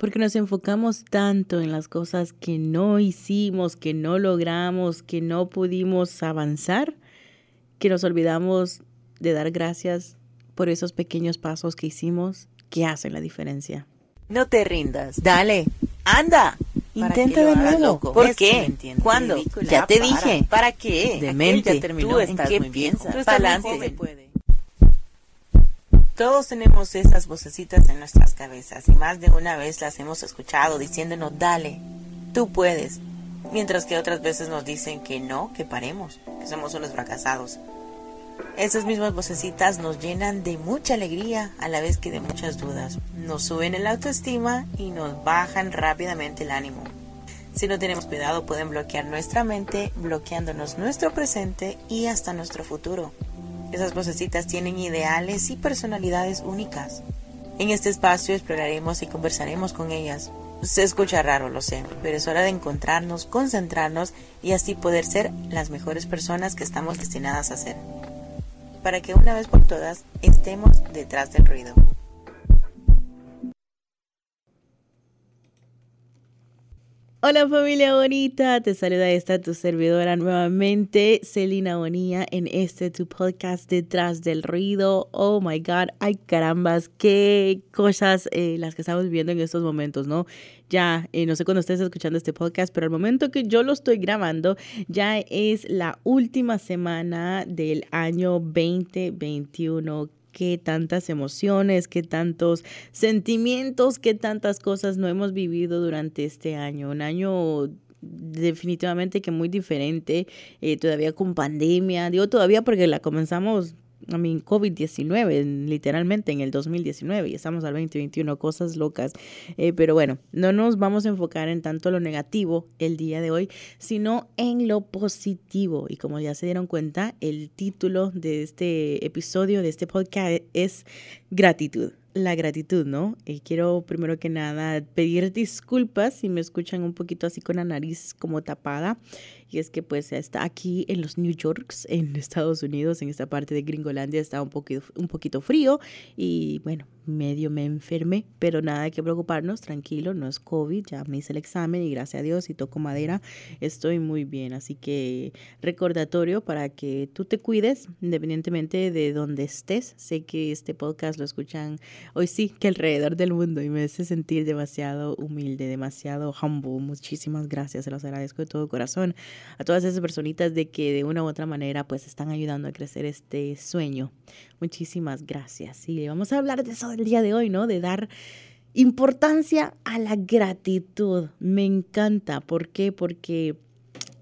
Porque nos enfocamos tanto en las cosas que no hicimos, que no logramos, que no pudimos avanzar, que nos olvidamos de dar gracias por esos pequeños pasos que hicimos que hacen la diferencia. No te rindas. Dale. Anda. Intenta de nuevo. ¿Por qué? ¿Cuándo? Ya te dije. ¿Para qué? Demente. Tú estás ¿En qué piensas? Adelante. Todos tenemos esas vocecitas en nuestras cabezas y más de una vez las hemos escuchado diciéndonos, dale, tú puedes. Mientras que otras veces nos dicen que no, que paremos, que somos unos fracasados. Esas mismas vocecitas nos llenan de mucha alegría a la vez que de muchas dudas. Nos suben el autoestima y nos bajan rápidamente el ánimo. Si no tenemos cuidado pueden bloquear nuestra mente, bloqueándonos nuestro presente y hasta nuestro futuro. Esas vocecitas tienen ideales y personalidades únicas. En este espacio exploraremos y conversaremos con ellas. Se escucha raro, lo sé, pero es hora de encontrarnos, concentrarnos y así poder ser las mejores personas que estamos destinadas a ser. Para que una vez por todas estemos detrás del ruido. Hola familia bonita, te saluda esta tu servidora nuevamente, Celina Bonilla, en este tu podcast Detrás del Ruido. Oh my God, ay carambas, qué cosas eh, las que estamos viviendo en estos momentos, ¿no? Ya, eh, no sé cuándo estés escuchando este podcast, pero al momento que yo lo estoy grabando, ya es la última semana del año 2021 qué tantas emociones, qué tantos sentimientos, qué tantas cosas no hemos vivido durante este año. Un año definitivamente que muy diferente, eh, todavía con pandemia, digo todavía porque la comenzamos I mean, COVID-19, literalmente en el 2019 y estamos al 2021, cosas locas. Eh, pero bueno, no nos vamos a enfocar en tanto lo negativo el día de hoy, sino en lo positivo. Y como ya se dieron cuenta, el título de este episodio, de este podcast es gratitud la gratitud, ¿no? Y quiero primero que nada pedir disculpas si me escuchan un poquito así con la nariz como tapada. Y es que pues está aquí en los New Yorks, en Estados Unidos, en esta parte de Gringolandia, está un poquito, un poquito frío y bueno, medio me enfermé, pero nada que preocuparnos, tranquilo, no es COVID, ya me hice el examen y gracias a Dios y toco madera, estoy muy bien. Así que recordatorio para que tú te cuides independientemente de donde estés. Sé que este podcast lo escuchan hoy sí que alrededor del mundo y me hace sentir demasiado humilde, demasiado humble. Muchísimas gracias, se los agradezco de todo corazón a todas esas personitas de que de una u otra manera pues están ayudando a crecer este sueño. Muchísimas gracias. Y vamos a hablar de eso el día de hoy, ¿no? De dar importancia a la gratitud. Me encanta. ¿Por qué? Porque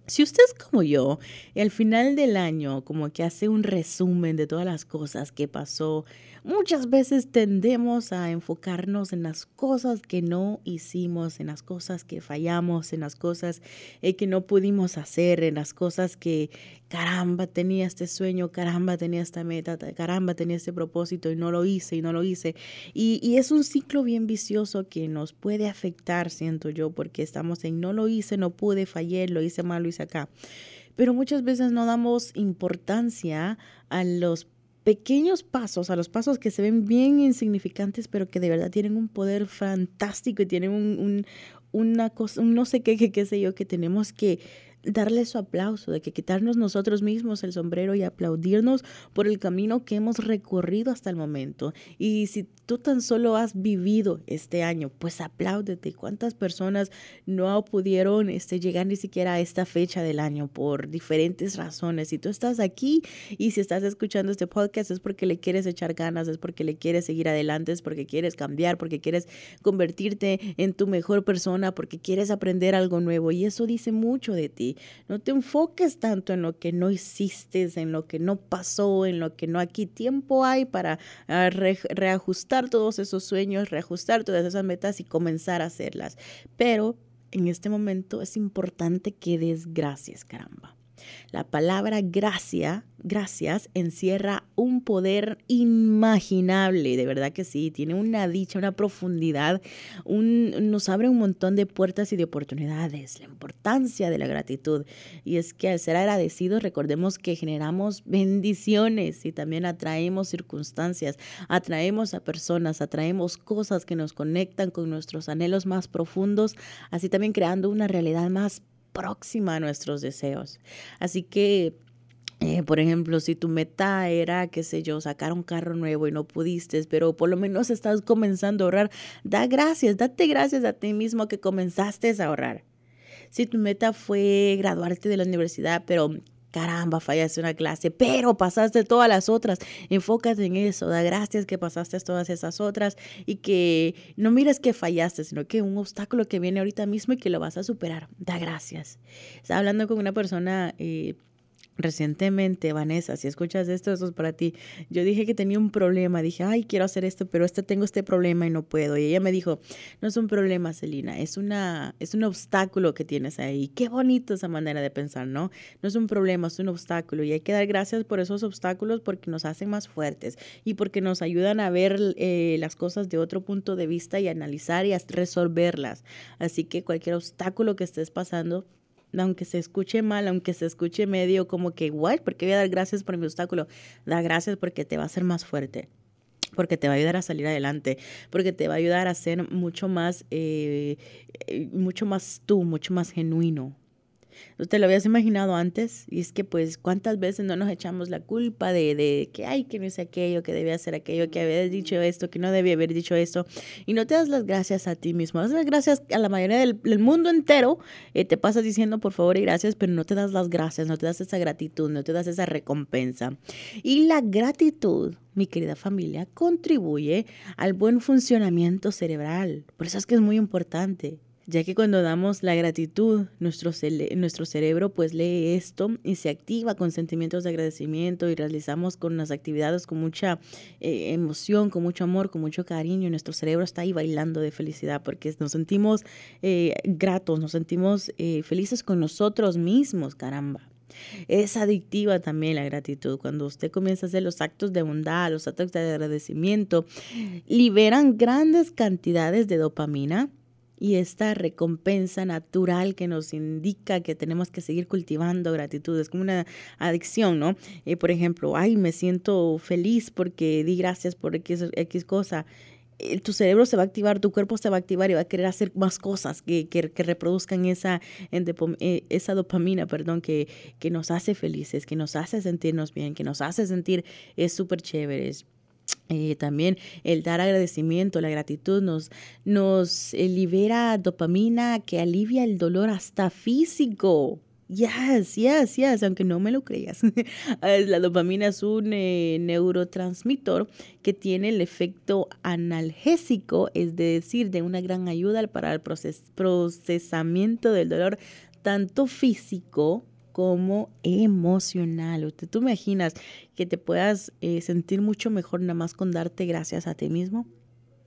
si usted es como yo, y al final del año como que hace un resumen de todas las cosas que pasó Muchas veces tendemos a enfocarnos en las cosas que no hicimos, en las cosas que fallamos, en las cosas eh, que no pudimos hacer, en las cosas que, caramba, tenía este sueño, caramba, tenía esta meta, caramba, tenía este propósito y no lo hice y no lo hice. Y, y es un ciclo bien vicioso que nos puede afectar, siento yo, porque estamos en no lo hice, no pude, fallé, lo hice mal, lo hice acá. Pero muchas veces no damos importancia a los pequeños pasos, a los pasos que se ven bien insignificantes, pero que de verdad tienen un poder fantástico y tienen un, una cosa, un no sé qué, qué, qué sé yo, que tenemos que darle su aplauso, de que quitarnos nosotros mismos el sombrero y aplaudirnos por el camino que hemos recorrido hasta el momento. Y si tú tan solo has vivido este año, pues apláudete. ¿Cuántas personas no pudieron este, llegar ni siquiera a esta fecha del año por diferentes razones? Si tú estás aquí y si estás escuchando este podcast es porque le quieres echar ganas, es porque le quieres seguir adelante, es porque quieres cambiar, porque quieres convertirte en tu mejor persona, porque quieres aprender algo nuevo. Y eso dice mucho de ti. No te enfoques tanto en lo que no hiciste, en lo que no pasó, en lo que no aquí tiempo hay para ah, reajustar todos esos sueños, reajustar todas esas metas y comenzar a hacerlas. Pero en este momento es importante que des gracias, caramba. La palabra gracia, gracias, encierra un poder inimaginable, de verdad que sí, tiene una dicha, una profundidad, un, nos abre un montón de puertas y de oportunidades, la importancia de la gratitud. Y es que al ser agradecidos, recordemos que generamos bendiciones y también atraemos circunstancias, atraemos a personas, atraemos cosas que nos conectan con nuestros anhelos más profundos, así también creando una realidad más próxima a nuestros deseos. Así que eh, por ejemplo, si tu meta era, qué sé yo, sacar un carro nuevo y no pudiste, pero por lo menos estás comenzando a ahorrar, da gracias, date gracias a ti mismo que comenzaste a ahorrar. Si tu meta fue graduarte de la universidad, pero caramba, fallaste una clase, pero pasaste todas las otras. Enfócate en eso, da gracias que pasaste todas esas otras y que no mires que fallaste, sino que un obstáculo que viene ahorita mismo y que lo vas a superar. Da gracias. Estaba hablando con una persona eh, Recientemente, Vanessa, si escuchas esto, eso es para ti. Yo dije que tenía un problema, dije, ay, quiero hacer esto, pero este tengo este problema y no puedo. Y ella me dijo, no es un problema, Celina, es una es un obstáculo que tienes ahí. Qué bonito esa manera de pensar, ¿no? No es un problema, es un obstáculo y hay que dar gracias por esos obstáculos porque nos hacen más fuertes y porque nos ayudan a ver eh, las cosas de otro punto de vista y analizar y resolverlas. Así que cualquier obstáculo que estés pasando, aunque se escuche mal, aunque se escuche medio como que, ¿what? ¿Por qué voy a dar gracias por mi obstáculo? Da gracias porque te va a hacer más fuerte porque te va a ayudar a salir adelante, porque te va a ayudar a ser mucho más, eh, eh, mucho más tú, mucho más genuino, ¿No te lo habías imaginado antes? Y es que pues cuántas veces no nos echamos la culpa de, de que, ay, que no hice aquello, que debía hacer aquello, que había dicho esto, que no debía haber dicho esto. Y no te das las gracias a ti mismo. Das las gracias a la mayoría del, mundo entero. Eh, te pasas diciendo por favor y gracias, pero no te das las gracias, no te das esa gratitud, no te das esa recompensa. Y la gratitud mi querida familia, contribuye al buen funcionamiento cerebral. Por eso es que es muy importante ya que cuando damos la gratitud, nuestro, nuestro cerebro pues lee esto y se activa con sentimientos de agradecimiento y realizamos con las actividades con mucha eh, emoción, con mucho amor, con mucho cariño. Nuestro cerebro está ahí bailando de felicidad porque nos sentimos eh, gratos, nos sentimos eh, felices con nosotros mismos, caramba. Es adictiva también la gratitud. Cuando usted comienza a hacer los actos de bondad, los actos de agradecimiento, liberan grandes cantidades de dopamina y esta recompensa natural que nos indica que tenemos que seguir cultivando gratitud. Es como una adicción, ¿no? Eh, por ejemplo, ay, me siento feliz porque di gracias por X, X cosa. Eh, tu cerebro se va a activar, tu cuerpo se va a activar y va a querer hacer más cosas que, que, reproduzcan esa, eh, esa dopamina, perdón, que, que nos hace felices, que nos hace sentirnos bien, que nos hace sentir es súper chévere. Eh, también el dar agradecimiento, la gratitud nos, nos eh, libera dopamina que alivia el dolor hasta físico. Yes, yes, yes, aunque no me lo creas. la dopamina es un eh, neurotransmisor que tiene el efecto analgésico, es decir, de una gran ayuda para el procesamiento del dolor, tanto físico como emocional. Usted, ¿Tú imaginas que te puedas eh, sentir mucho mejor nada más con darte gracias a ti mismo?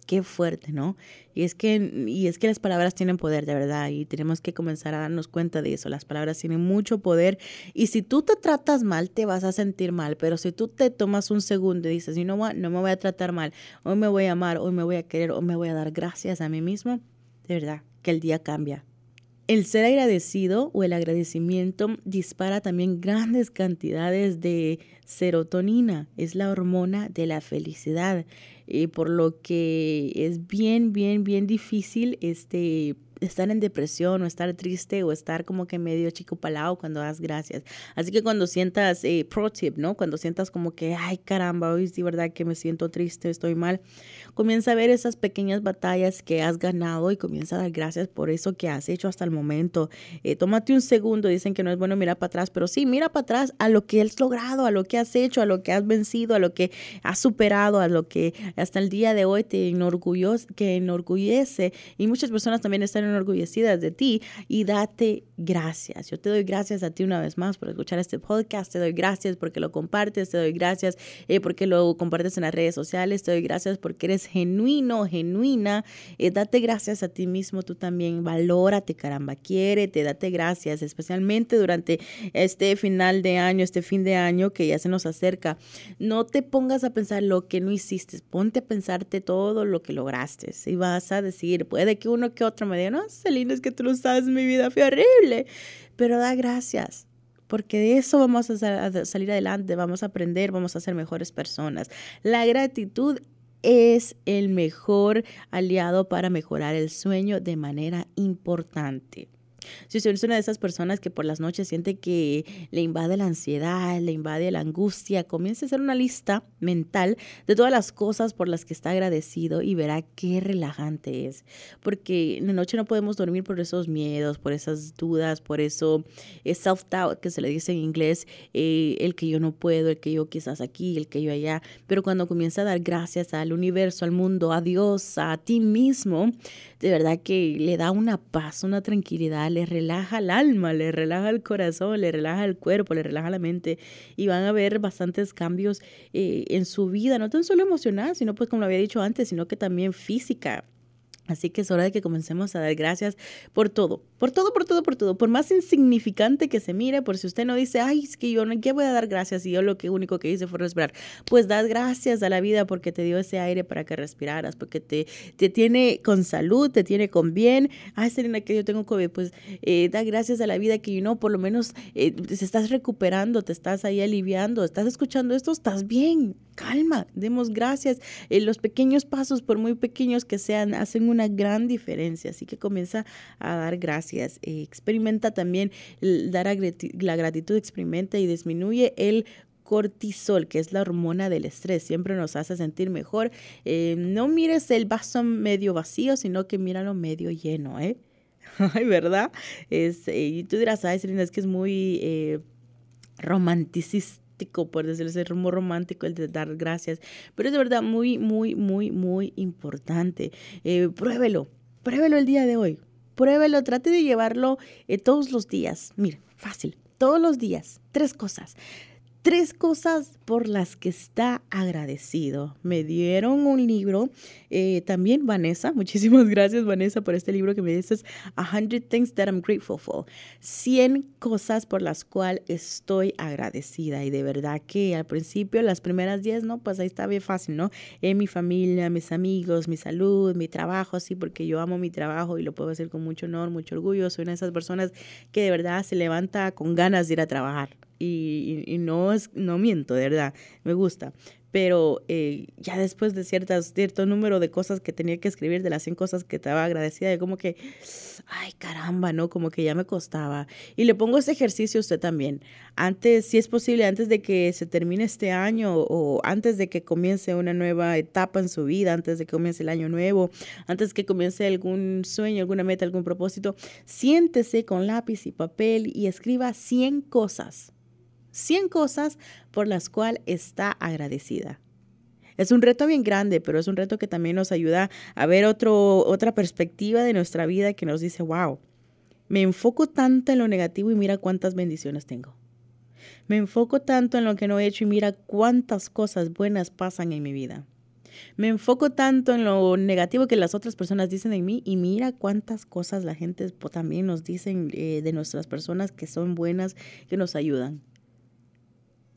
Qué fuerte, ¿no? Y es que y es que las palabras tienen poder, de verdad, y tenemos que comenzar a darnos cuenta de eso. Las palabras tienen mucho poder y si tú te tratas mal, te vas a sentir mal, pero si tú te tomas un segundo y dices, no, no me voy a tratar mal, hoy me voy a amar, hoy me voy a querer, hoy me voy a dar gracias a mí mismo, de verdad que el día cambia. El ser agradecido o el agradecimiento dispara también grandes cantidades de serotonina, es la hormona de la felicidad, y por lo que es bien, bien, bien difícil este estar en depresión o estar triste o estar como que medio chico palado cuando das gracias. Así que cuando sientas, eh, pro tip, ¿no? Cuando sientas como que, ay caramba, hoy sí verdad que me siento triste, estoy mal, comienza a ver esas pequeñas batallas que has ganado y comienza a dar gracias por eso que has hecho hasta el momento. Eh, tómate un segundo, dicen que no es bueno mirar para atrás, pero sí, mira para atrás a lo que has logrado, a lo que has hecho, a lo que has vencido, a lo que has superado, a lo que hasta el día de hoy te que enorgullece. Y muchas personas también están enorgullecidas de ti y date gracias. Yo te doy gracias a ti una vez más por escuchar este podcast, te doy gracias porque lo compartes, te doy gracias eh, porque lo compartes en las redes sociales, te doy gracias porque eres genuino, genuina. Eh, date gracias a ti mismo, tú también, valórate, caramba, quiérete, date gracias, especialmente durante este final de año, este fin de año que ya se nos acerca. No te pongas a pensar lo que no hiciste, ponte a pensarte todo lo que lograste y vas a decir, puede que uno que otro me diga, no, Celina, es que tú lo sabes, mi vida fue horrible, pero da gracias porque de eso vamos a salir adelante, vamos a aprender, vamos a ser mejores personas. La gratitud es el mejor aliado para mejorar el sueño de manera importante. Si usted es una de esas personas que por las noches siente que le invade la ansiedad, le invade la angustia, comience a hacer una lista mental de todas las cosas por las que está agradecido y verá qué relajante es. Porque en la noche no podemos dormir por esos miedos, por esas dudas, por eso self-doubt que se le dice en inglés, eh, el que yo no puedo, el que yo quizás aquí, el que yo allá. Pero cuando comienza a dar gracias al universo, al mundo, a Dios, a ti mismo, de verdad que le da una paz, una tranquilidad le relaja el alma, le relaja el corazón, le relaja el cuerpo, le relaja la mente y van a ver bastantes cambios eh, en su vida, no tan solo emocional, sino pues como lo había dicho antes, sino que también física. Así que es hora de que comencemos a dar gracias por todo, por todo, por todo, por todo. Por más insignificante que se mire, por si usted no dice, ay, es que yo no, ¿qué voy a dar gracias? Y yo lo que único que hice fue respirar. Pues das gracias a la vida porque te dio ese aire para que respiraras, porque te, te tiene con salud, te tiene con bien. Ay, Serena, que yo tengo COVID. Pues eh, da gracias a la vida que, no, por lo menos eh, te estás recuperando, te estás ahí aliviando, estás escuchando esto, estás bien. Calma, demos gracias. Eh, los pequeños pasos, por muy pequeños que sean, hacen una gran diferencia. Así que comienza a dar gracias. Eh, experimenta también dar la gratitud, experimenta y disminuye el cortisol, que es la hormona del estrés, siempre nos hace sentir mejor. Eh, no mires el vaso medio vacío, sino que míralo medio lleno, ¿eh? Ay, ¿verdad? Es, y tú dirás, ay, Selena, es que es muy romanticista por decirlo así, muy romántico el de dar gracias, pero es de verdad muy, muy, muy, muy importante. Eh, pruébelo, pruébelo el día de hoy, pruébelo, trate de llevarlo eh, todos los días. Mira, fácil, todos los días, tres cosas. Tres cosas por las que está agradecido. Me dieron un libro, eh, también Vanessa, muchísimas gracias Vanessa por este libro que me dices, A Hundred Things That I'm Grateful For. 100 cosas por las cuales estoy agradecida y de verdad que al principio, las primeras 10, no, pues ahí está bien fácil, ¿no? En mi familia, mis amigos, mi salud, mi trabajo, así, porque yo amo mi trabajo y lo puedo hacer con mucho honor, mucho orgullo. Soy una de esas personas que de verdad se levanta con ganas de ir a trabajar y, no, es, no miento, de verdad, me gusta. Pero eh, ya después de cierto número de cosas que tenía que escribir, de las 100 cosas que estaba agradecida, de como que, ay caramba, ¿no? Como que ya me costaba. Y le pongo ese ejercicio a usted también. Antes, si es posible, antes de que se termine este año o antes de que comience una nueva etapa en su vida, antes de que comience el año nuevo, antes que comience algún sueño, alguna meta, algún propósito, siéntese con lápiz y papel y escriba 100 cosas 100 cosas por las cuales está agradecida. Es un reto bien grande, pero es un reto que también nos ayuda a ver otro, otra perspectiva de nuestra vida que nos dice, wow, me enfoco tanto en lo negativo y mira cuántas bendiciones tengo. Me enfoco tanto en lo que no he hecho y mira cuántas cosas buenas pasan en mi vida. Me enfoco tanto en lo negativo que las otras personas dicen de mí y mira cuántas cosas la gente también nos dicen eh, de nuestras personas que son buenas, que nos ayudan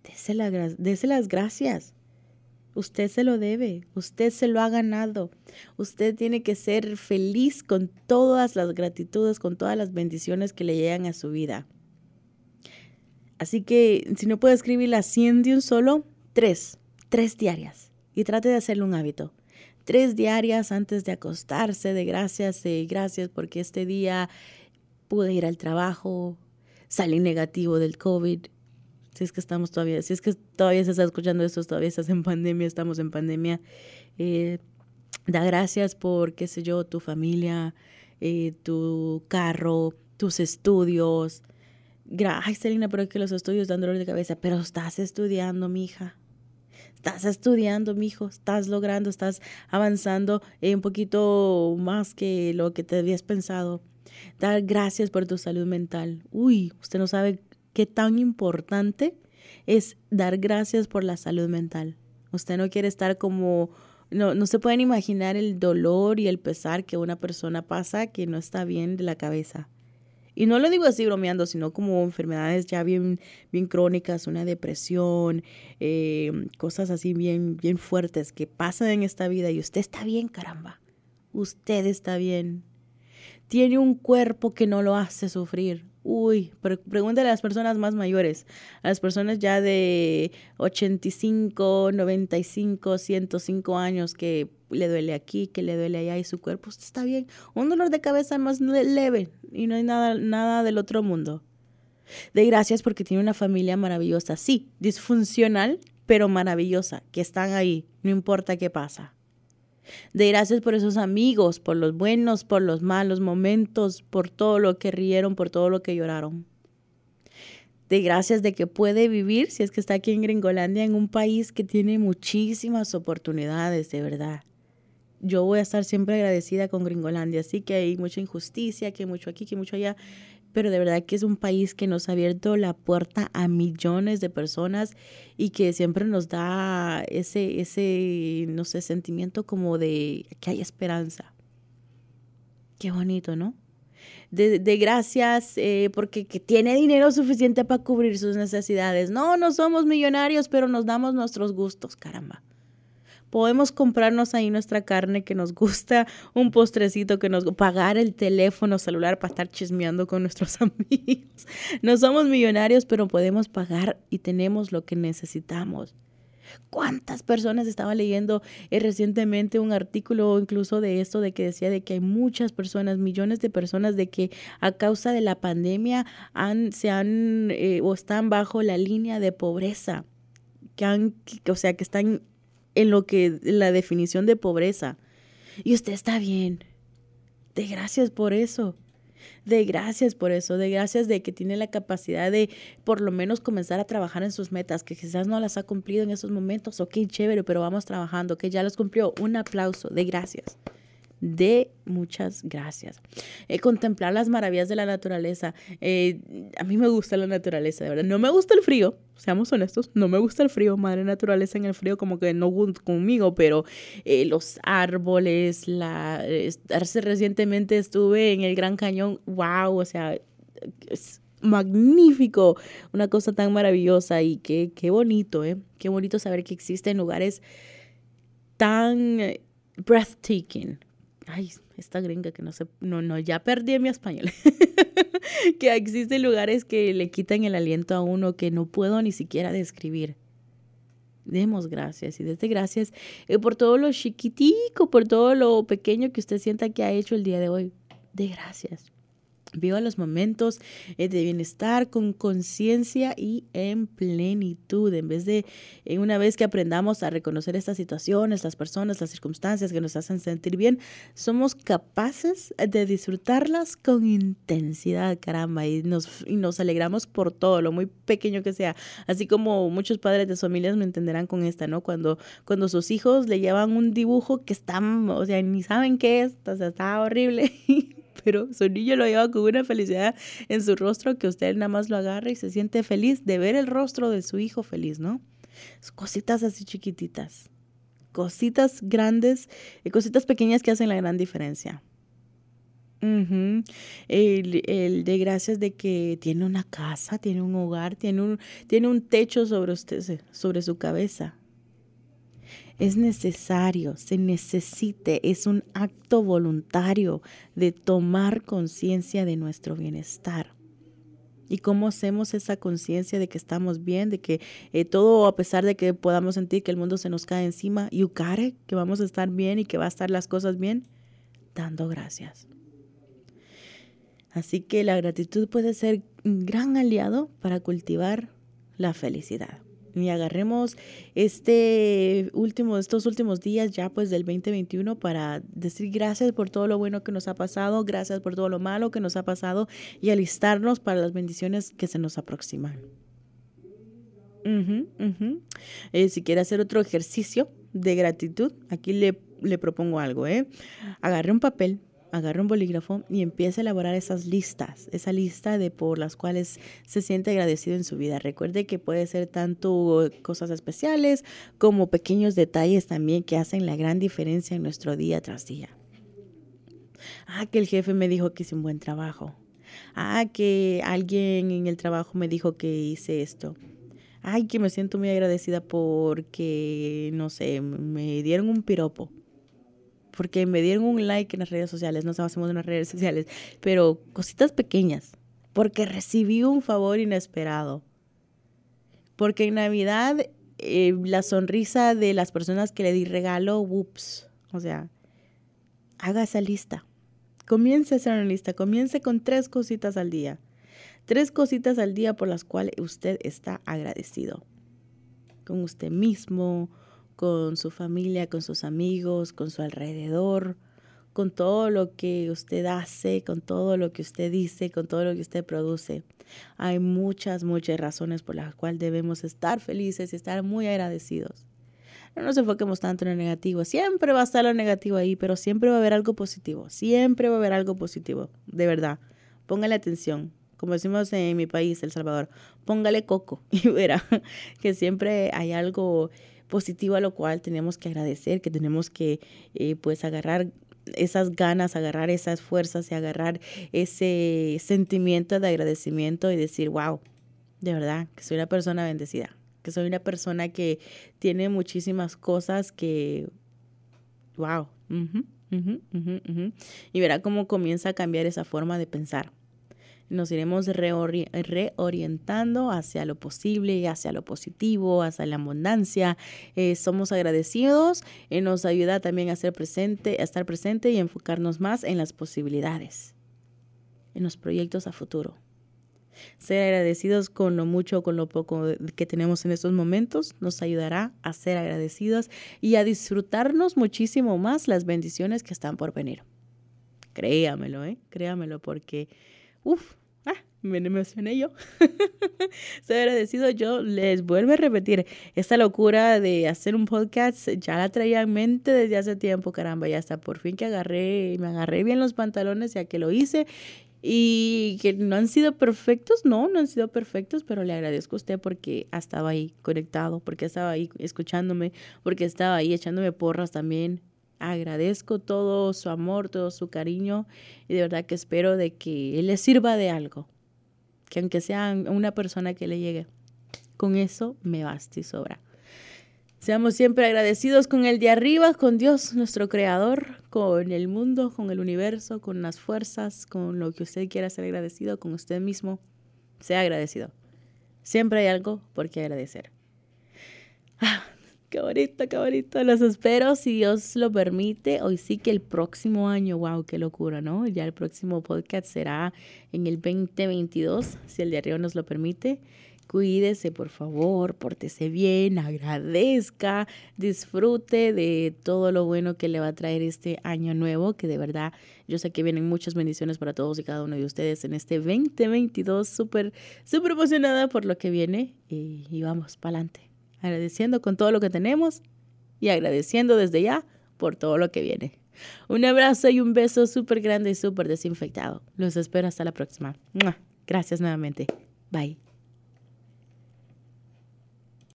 dese, las gracias. Usted se lo debe, usted se lo ha ganado. Usted tiene que ser feliz con todas las gratitudes, con todas las bendiciones que le llegan a su vida. Así que si no puede escribir las 100 de un solo, tres, tres diarias. Y trate de hacerlo un hábito. Tres diarias antes de acostarse, de gracias, y gracias porque este día pude ir al trabajo, salí negativo del COVID, si es que estamos todavía, si es que todavía se está escuchando esto, todavía estás en pandemia, estamos en pandemia, eh, da gracias por, qué sé yo, tu familia, eh, tu carro, tus estudios. Ay, Selena, pero es que los estudios dan dolor de cabeza, pero estás estudiando, mi hija. Estás estudiando, mijo, estás logrando, estás avanzando un poquito más que lo que te habías pensado. Dar gracias por tu salud mental. Uy, usted no sabe qué tan importante es dar gracias por la salud mental. Usted no quiere estar como, no, no se pueden imaginar el dolor y el pesar que una persona pasa que no está bien de la cabeza. Y no lo digo así bromeando, sino como enfermedades ya bien, bien crónicas, una depresión, eh, cosas así bien, bien fuertes que pasan en esta vida y usted está bien, caramba. Usted está bien. Tiene un cuerpo que no lo hace sufrir. Uy, pregúntale a las personas más mayores, a las personas ya de 85, 95, 105 años que le duele aquí, que le duele allá y su cuerpo está bien. Un dolor de cabeza más leve y no hay nada, nada del otro mundo. De gracias porque tiene una familia maravillosa, sí, disfuncional, pero maravillosa, que están ahí, no importa qué pasa. De gracias por esos amigos, por los buenos, por los malos momentos, por todo lo que rieron, por todo lo que lloraron. De gracias de que puede vivir, si es que está aquí en Gringolandia, en un país que tiene muchísimas oportunidades, de verdad. Yo voy a estar siempre agradecida con Gringolandia. Sí que hay mucha injusticia, que hay mucho aquí, que hay mucho allá, pero de verdad que es un país que nos ha abierto la puerta a millones de personas y que siempre nos da ese, ese no sé, sentimiento como de que hay esperanza. Qué bonito, ¿no? De, gracias eh, porque que tiene dinero suficiente para cubrir sus necesidades. No, no somos millonarios, pero nos damos nuestros gustos, caramba podemos comprarnos ahí nuestra carne que nos gusta, un postrecito que nos pagar el teléfono celular para estar chismeando con nuestros amigos. No somos millonarios, pero podemos pagar y tenemos lo que necesitamos. ¿Cuántas personas estaba leyendo eh, recientemente un artículo incluso de esto, de que decía de que hay muchas personas, millones de personas, de que a causa de la pandemia han, se han eh, o están bajo la línea de pobreza, que han, o sea, que están en lo que la definición de pobreza. Y usted está bien. De gracias por eso. De gracias por eso, de gracias de que tiene la capacidad de por lo menos comenzar a trabajar en sus metas, que quizás no las ha cumplido en esos momentos. Ok, chévere, pero vamos trabajando, que ya las cumplió. Un aplauso de gracias de muchas gracias. Eh, contemplar las maravillas de la naturaleza. Eh, a mí me gusta la naturaleza, de verdad. No me gusta el frío, seamos honestos, no me gusta el frío, madre naturaleza en el frío como que no conmigo, pero eh, los árboles, la, recientemente estuve en el Gran Cañón, wow, o sea, es magnífico, una cosa tan maravillosa y qué, qué bonito, ¿eh? Qué bonito saber que existen lugares tan breathtaking, ay, esta gringa que no sé, no, no, ya perdí mi español. que existen lugares que le quitan el aliento a uno que no puedo ni siquiera describir. Demos gracias y desde gracias eh, por todo lo chiquitico, por todo lo pequeño que usted sienta que ha hecho el día de hoy. De gracias. Viva los momentos eh, de bienestar con conciencia y en plenitud. En vez de, en una vez que aprendamos a reconocer estas situaciones, las personas, las circunstancias que nos hacen sentir bien, somos capaces de disfrutarlas con intensidad, caramba, y nos, y nos alegramos por todo, lo muy pequeño que sea. Así como muchos padres de familias me entenderán con esta, ¿no? Cuando, cuando sus hijos le llevan un dibujo que está, o sea, ni saben qué es, o sea, está horrible. pero su niño lo lleva con una felicidad en su rostro que usted nada más lo agarra y se siente feliz de ver el rostro de su hijo feliz, ¿no? Cositas así chiquititas, cositas grandes y cositas pequeñas que hacen la gran diferencia. el, el, de gracias de que tiene una casa, tiene un hogar, tiene un, tiene un techo sobre usted, sobre su cabeza es necesario, se necesite, es un acto voluntario de tomar conciencia de nuestro bienestar. ¿Y cómo hacemos esa conciencia de que estamos bien, de que eh, todo, a pesar de que podamos sentir que el mundo se nos cae encima, y ucare, que vamos a estar bien y que va a estar las cosas bien? Dando gracias. Así que la gratitud puede ser un gran aliado para cultivar la felicidad y agarremos este último, estos últimos días ya pues del 2021 para decir gracias por todo lo bueno que nos ha pasado, gracias por todo lo malo que nos ha pasado y alistarnos para las bendiciones que se nos aproximan. Eh, si quiere hacer otro ejercicio de gratitud, aquí le, le propongo algo, ¿eh? Agarre un papel, agarre un bolígrafo y empiece a elaborar esas listas, esa lista de por las cuales se siente agradecido en su vida. Recuerde que puede ser tanto cosas especiales como pequeños detalles también que hacen la gran diferencia en nuestro día tras día. Ah, que el jefe me dijo que hice un buen trabajo. Ah, que alguien en el trabajo me dijo que hice esto. Ay, que me siento muy agradecida porque, no sé, me dieron un piropo porque me dieron un like en las redes sociales, no hacemos en las redes sociales, pero cositas pequeñas, porque recibí un favor inesperado. Porque en Navidad eh, la sonrisa de las personas que le di regalo, ups, o sea, haga esa lista. Comience a hacer una lista, comience con tres cositas al día. Tres cositas al día por las cuales usted está agradecido. Con usted mismo, con su familia, con sus amigos, con su alrededor, con todo lo que usted hace, con todo lo que usted dice, con todo lo que usted produce. Hay muchas, muchas razones por las cuales debemos estar felices y estar muy agradecidos. No nos enfoquemos tanto en lo negativo. Siempre va a estar lo negativo ahí, pero siempre va a haber algo positivo. Siempre va a haber algo positivo. De verdad. Póngale atención. Como decimos en mi país, El Salvador, póngale coco y verá que siempre hay algo positivo a lo cual tenemos que agradecer, que tenemos que eh, pues agarrar esas ganas, agarrar esas fuerzas y agarrar ese sentimiento de agradecimiento y decir, wow, de verdad, que soy una persona bendecida, que soy una persona que tiene muchísimas cosas que, wow, y verá cómo comienza a cambiar esa forma de pensar nos iremos reorientando hacia lo posible, hacia lo positivo, hacia la abundancia. Eh, somos agradecidos, y nos ayuda también a, ser presente, a estar presente y enfocarnos más en las posibilidades, en los proyectos a futuro. Ser agradecidos con lo mucho o con lo poco que tenemos en estos momentos nos ayudará a ser agradecidos y a disfrutarnos muchísimo más las bendiciones que están por venir. Créamelo, ¿eh? Créamelo porque Uf, ah, me emocioné yo. Estoy agradecido. Yo les vuelvo a repetir, esta locura de hacer un podcast ya la traía en mente desde hace tiempo, caramba, ya hasta por fin que agarré, me agarré bien los pantalones ya que lo hice. Y que no han sido perfectos, no, no han sido perfectos, pero le agradezco a usted porque estaba ahí conectado, porque estaba ahí escuchándome, porque estaba ahí echándome porras también, agradezco todo su amor, todo su cariño y de verdad que espero de que le sirva de algo, que aunque sea una persona que le llegue, con eso me basta y sobra. Seamos siempre agradecidos con el de arriba, con Dios, nuestro creador, con el mundo, con el universo, con las fuerzas, con lo que usted quiera ser agradecido, con usted mismo. Sea agradecido. Siempre hay algo por qué agradecer. Ah, Qué bonito, qué bonito. Los espero si Dios lo permite. Hoy sí que el próximo año, wow, qué locura, ¿no? Ya el próximo podcast será en el 2022, si el de arriba nos lo permite. Cuídese, por favor, pórtese bien, agradezca, disfrute de todo lo bueno que le va a traer este año nuevo, que de verdad yo sé que vienen muchas bendiciones para todos y cada uno de ustedes en este 2022. Súper, súper emocionada por lo que viene y, y vamos, para adelante agradeciendo con todo lo que tenemos y agradeciendo desde ya por todo lo que viene. Un abrazo y un beso súper grande y súper desinfectado. Los espero hasta la próxima. Gracias nuevamente. Bye.